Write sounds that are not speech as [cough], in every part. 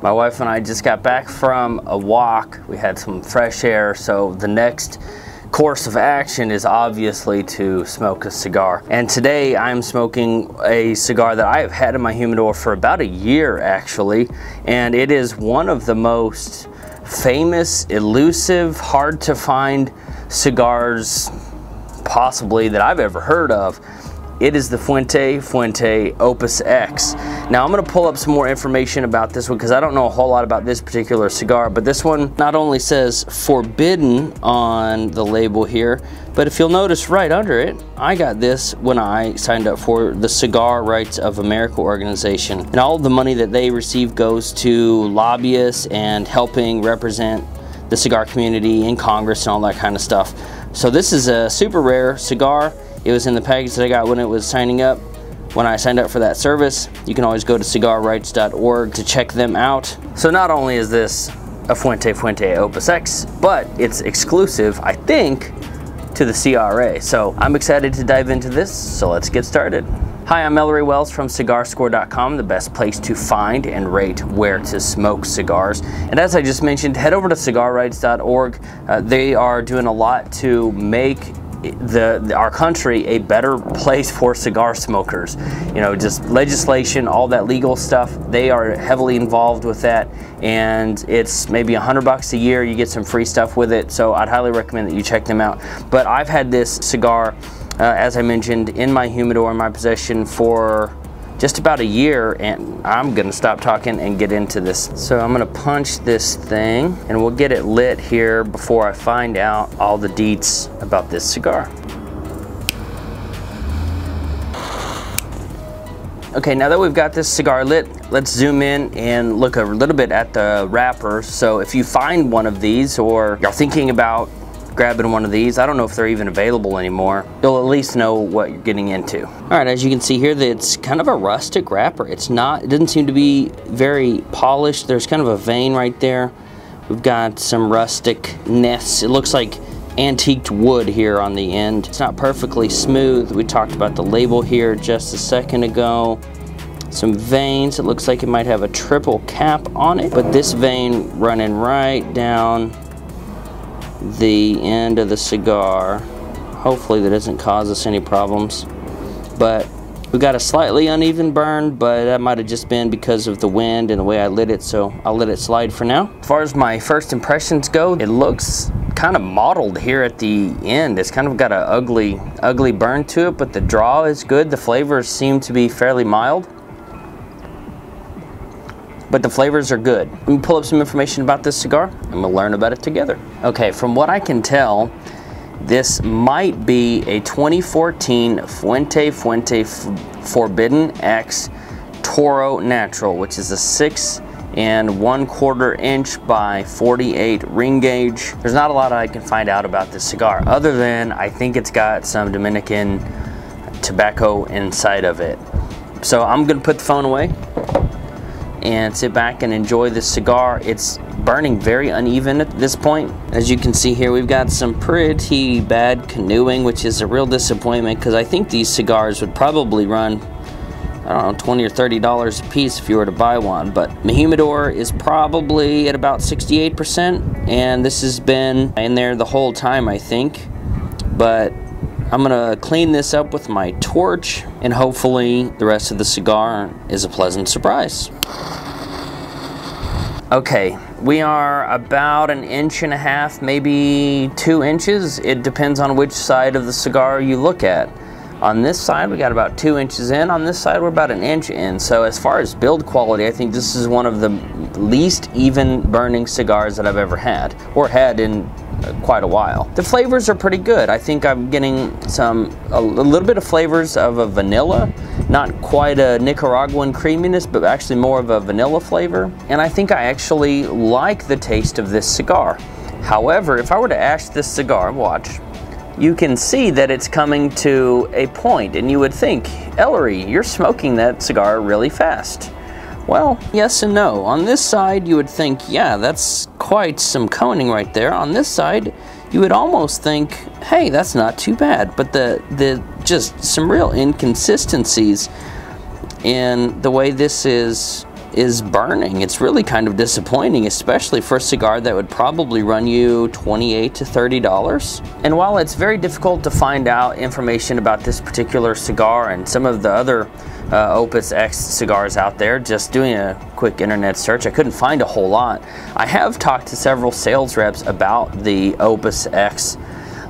My wife and I just got back from a walk. We had some fresh air, so the next course of action is obviously to smoke a cigar. And today I'm smoking a cigar that I have had in my humidor for about a year actually, and it is one of the most famous, elusive, hard to find cigars possibly that I've ever heard of. It is the Fuente Fuente Opus X. Now I'm gonna pull up some more information about this one because I don't know a whole lot about this particular cigar, but this one not only says forbidden on the label here, but if you'll notice right under it, I got this when I signed up for the Cigar Rights of America organization. And all the money that they receive goes to lobbyists and helping represent the cigar community in Congress and all that kind of stuff. So this is a super rare cigar. It was in the package that I got when it was signing up. When I signed up for that service, you can always go to cigarrights.org to check them out. So not only is this a Fuente Fuente Opus X, but it's exclusive, I think, to the CRA. So I'm excited to dive into this, so let's get started. Hi, I'm Ellery Wells from CigarScore.com, the best place to find and rate where to smoke cigars. And as I just mentioned, head over to cigarrights.org. Uh, they are doing a lot to make the, our country a better place for cigar smokers. You know, just legislation, all that legal stuff, they are heavily involved with that. And it's maybe a hundred bucks a year. You get some free stuff with it. So I'd highly recommend that you check them out. But I've had this cigar, uh, as I mentioned, in my humidor in my possession for just about a year and I'm gonna stop talking and get into this. So I'm gonna punch this thing and we'll get it lit here before I find out all the deets about this cigar. Okay, now that we've got this cigar lit, let's zoom in and look a little bit at the wrapper. So if you find one of these or you're thinking about grabbing one of these. I don't know if they're even available anymore. You'll at least know what you're getting into. All right, as you can see here, it's kind of a rustic wrapper. It's not, it doesn't seem to be very polished. There's kind of a vein right there. We've got some rusticness. It looks like antiqued wood here on the end. It's not perfectly smooth. We talked about the label here just a second ago. Some veins. It looks like it might have a triple cap on it, but this vein running right down the end of the cigar. Hopefully that doesn't cause us any problems. But we got a slightly uneven burn, but that might have just been because of the wind and the way I lit it, so I'll let it slide for now. As far as my first impressions go, it looks kind of mottled here at the end. It's kind of got an ugly, ugly burn to it, but the draw is good. The flavors seem to be fairly mild but the flavors are good. Me pull up some information about this cigar and we'll learn about it together. Okay, from what I can tell, this might be a 2014 Fuente Fuente Forbidden X Toro Natural, which is a six and one quarter inch by 48 ring gauge. There's not a lot I can find out about this cigar other than I think it's got some Dominican tobacco inside of it. So I'm gonna put the phone away and sit back and enjoy this cigar. It's burning very uneven at this point. As you can see here, we've got some pretty bad canoeing, which is a real disappointment because I think these cigars would probably run, I don't know, 20 or $30 a piece if you were to buy one. But my humidor is probably at about 68%, and this has been in there the whole time, I think. But I'm gonna clean this up with my torch and hopefully the rest of the cigar is a pleasant surprise. Okay, we are about an inch and a half, maybe two inches. It depends on which side of the cigar you look at. On this side, we got about two inches in. On this side, we're about an inch in. So as far as build quality, I think this is one of the least even burning cigars that I've ever had, or had in uh, quite a while. The flavors are pretty good. I think I'm getting some, a, a little bit of flavors of a vanilla, not quite a Nicaraguan creaminess, but actually more of a vanilla flavor. And I think I actually like the taste of this cigar. However, if I were to ash this cigar, watch, you can see that it's coming to a point and you would think, Ellery, you're smoking that cigar really fast. Well, yes and no. On this side, you would think, yeah, that's quite some coning right there. On this side, you would almost think, hey, that's not too bad. But the, the just some real inconsistencies in the way this is is burning. It's really kind of disappointing, especially for a cigar that would probably run you 28 to $30. And while it's very difficult to find out information about this particular cigar and some of the other uh, Opus X cigars out there. Just doing a quick internet search, I couldn't find a whole lot. I have talked to several sales reps about the Opus X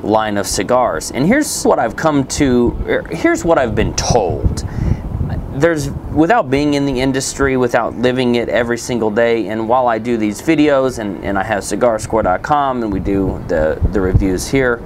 line of cigars, and here's what I've come to, er, here's what I've been told. There's, without being in the industry, without living it every single day, and while I do these videos and, and I have cigarscore.com and we do the, the reviews here,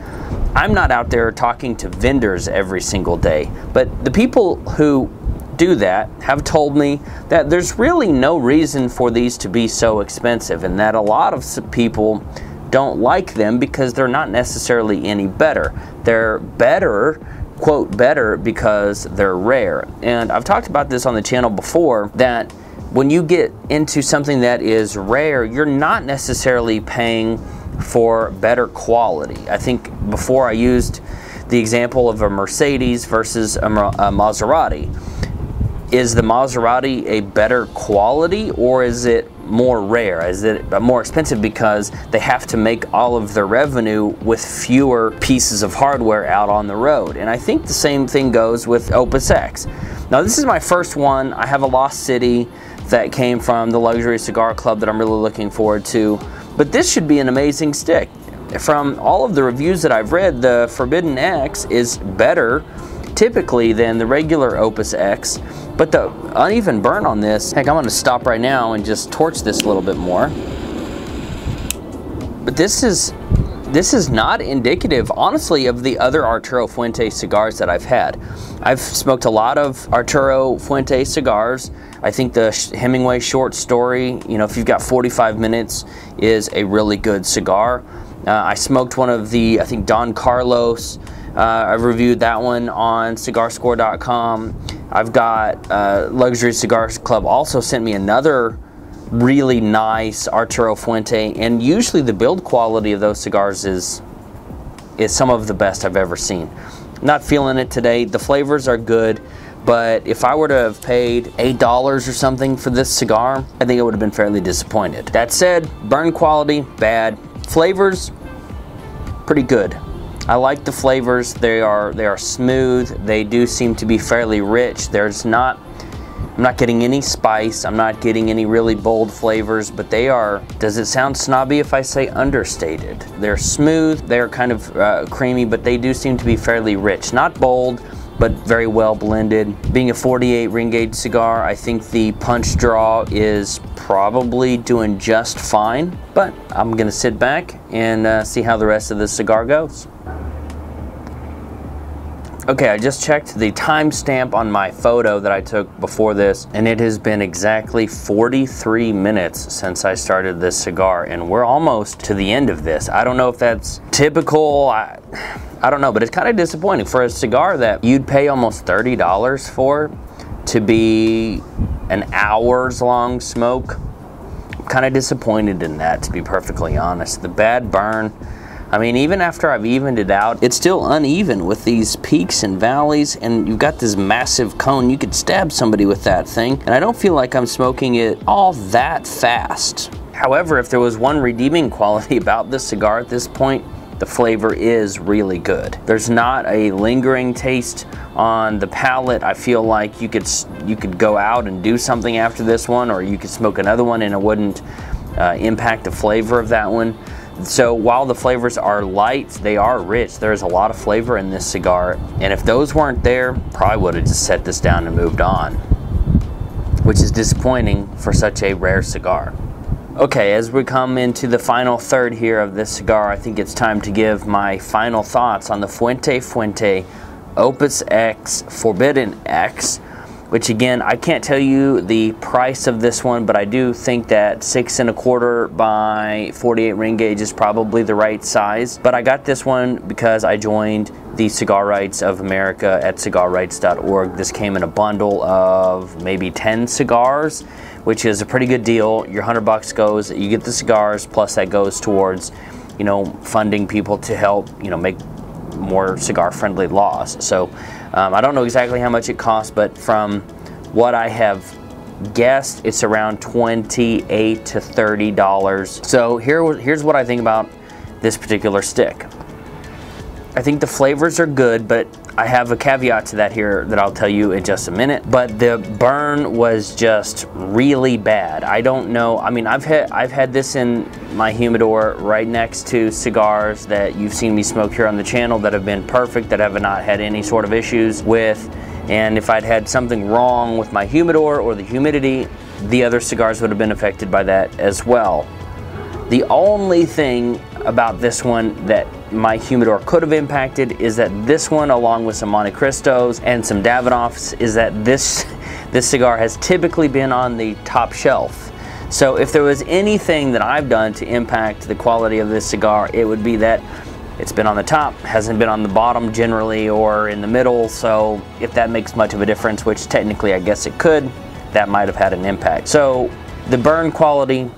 I'm not out there talking to vendors every single day. But the people who do that have told me that there's really no reason for these to be so expensive and that a lot of people don't like them because they're not necessarily any better. They're better, quote, better because they're rare. And I've talked about this on the channel before that when you get into something that is rare, you're not necessarily paying for better quality. I think before I used the example of a Mercedes versus a, Maserati is the Maserati a better quality or is it more rare? Is it more expensive because they have to make all of their revenue with fewer pieces of hardware out on the road? And I think the same thing goes with Opus X. Now, this is my first one. I have a Lost City that came from the Luxury Cigar Club that I'm really looking forward to. But this should be an amazing stick. From all of the reviews that I've read, the Forbidden X is better typically than the regular Opus X. But the uneven burn on this, heck, I'm gonna stop right now and just torch this a little bit more. But this is this is not indicative, honestly, of the other Arturo Fuente cigars that I've had. I've smoked a lot of Arturo Fuente cigars. I think the Hemingway short story, you know, if you've got 45 minutes, is a really good cigar. Uh, I smoked one of the, I think, Don Carlos. Uh, I reviewed that one on cigarscore.com. I've got uh, Luxury Cigars Club also sent me another really nice Arturo Fuente, and usually the build quality of those cigars is is some of the best I've ever seen. Not feeling it today. The flavors are good, but if I were to have paid eight dollars or something for this cigar, I think I would have been fairly disappointed. That said, burn quality bad, flavors pretty good. I like the flavors. They are they are smooth. They do seem to be fairly rich. There's not I'm not getting any spice. I'm not getting any really bold flavors, but they are, does it sound snobby if I say understated? They're smooth, they're kind of uh, creamy, but they do seem to be fairly rich. Not bold, but very well blended. Being a 48 ring gauge cigar, I think the punch draw is probably doing just fine, but I'm gonna sit back and uh, see how the rest of the cigar goes. Okay, I just checked the timestamp on my photo that I took before this, and it has been exactly 43 minutes since I started this cigar, and we're almost to the end of this. I don't know if that's typical, I, I don't know, but it's kind of disappointing for a cigar that you'd pay almost $30 for to be an hours long smoke. I'm kind of disappointed in that, to be perfectly honest. The bad burn, I mean, even after I've evened it out, it's still uneven with these peaks and valleys, and you've got this massive cone. You could stab somebody with that thing, and I don't feel like I'm smoking it all that fast. However, if there was one redeeming [laughs] quality about this cigar at this point, the flavor is really good. There's not a lingering taste on the palate. I feel like you could you could go out and do something after this one, or you could smoke another one and it wouldn't uh, impact the flavor of that one. So while the flavors are light, they are rich. There's a lot of flavor in this cigar. And if those weren't there, probably would have just set this down and moved on, which is disappointing for such a rare cigar. Okay, as we come into the final third here of this cigar, I think it's time to give my final thoughts on the Fuente Fuente Opus X Forbidden X which again, I can't tell you the price of this one, but I do think that six and a quarter by 48 ring gauge is probably the right size. But I got this one because I joined the Cigar Rights of America at cigarrights.org. This came in a bundle of maybe 10 cigars, which is a pretty good deal. Your 100 bucks goes, you get the cigars, plus that goes towards, you know, funding people to help, you know, make more cigar friendly laws. So um, I don't know exactly how much it costs, but from what I have guessed it's around 28 to $30. So here, here's what I think about this particular stick. I think the flavors are good, but I have a caveat to that here that I'll tell you in just a minute. But the burn was just really bad. I don't know. I mean, I've had I've had this in my humidor right next to cigars that you've seen me smoke here on the channel that have been perfect, that have not had any sort of issues with. And if I'd had something wrong with my humidor or the humidity, the other cigars would have been affected by that as well. The only thing about this one that my humidor could have impacted is that this one, along with some Montecristos and some Davidoffs, is that this, [laughs] this cigar has typically been on the top shelf. So if there was anything that I've done to impact the quality of this cigar, it would be that it's been on the top, hasn't been on the bottom generally or in the middle. So if that makes much of a difference, which technically I guess it could, that might have had an impact. So the burn quality,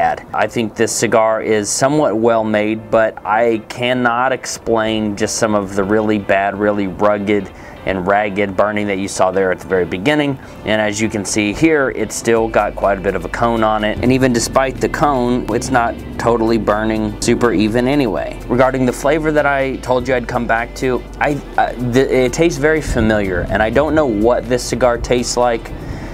bad. I think this cigar is somewhat well made, but I cannot explain just some of the really bad, really rugged and ragged burning that you saw there at the very beginning. And as you can see here, it's still got quite a bit of a cone on it. And even despite the cone, it's not totally burning super even anyway. Regarding the flavor that I told you I'd come back to, I, uh, it tastes very familiar and I don't know what this cigar tastes like.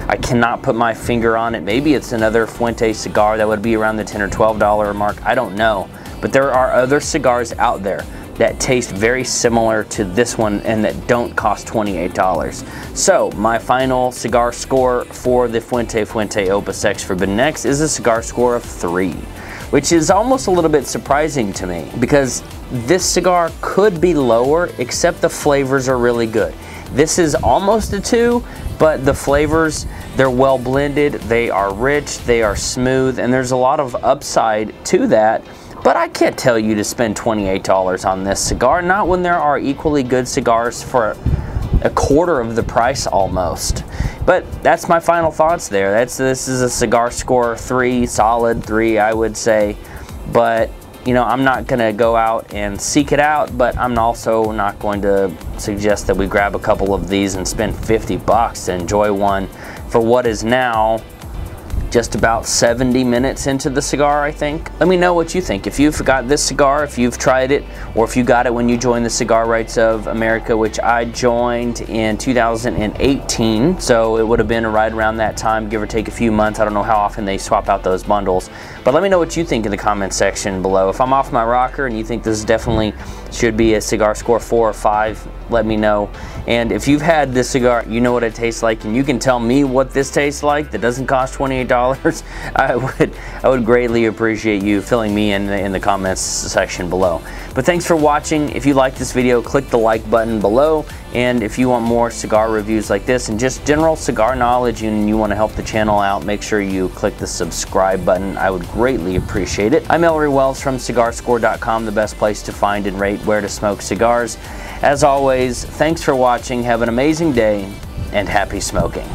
I cannot put my finger on it. Maybe it's another Fuente cigar that would be around the 10 or $12 mark. I don't know. But there are other cigars out there that taste very similar to this one and that don't cost $28. So my final cigar score for the Fuente Fuente Opus X Forbidden X is a cigar score of three, which is almost a little bit surprising to me because this cigar could be lower except the flavors are really good. This is almost a two, but the flavors, they're well blended, they are rich, they are smooth, and there's a lot of upside to that. But I can't tell you to spend $28 on this cigar, not when there are equally good cigars for a quarter of the price almost. But that's my final thoughts there. That's This is a cigar score three, solid three, I would say. But you know, I'm not to go out and seek it out, but I'm also not going to suggest that we grab a couple of these and spend 50 bucks to enjoy one for what is now just about 70 minutes into the cigar, I think. Let me know what you think. If you've got this cigar, if you've tried it, or if you got it when you joined the Cigar Rights of America, which I joined in 2018. So it would have been right around that time, give or take a few months. I don't know how often they swap out those bundles. But let me know what you think in the comments section below. If I'm off my rocker and you think this definitely should be a cigar score four or five, let me know. And if you've had this cigar, you know what it tastes like, and you can tell me what this tastes like that doesn't cost $28, [laughs] I would I would greatly appreciate you filling me in in the comments section below. But thanks for watching. If you like this video, click the like button below. And if you want more cigar reviews like this and just general cigar knowledge and you want to help the channel out, make sure you click the subscribe button. I would greatly appreciate it. I'm Ellery Wells from CigarScore.com, the best place to find and rate where to smoke cigars. As always, thanks for watching. Have an amazing day and happy smoking.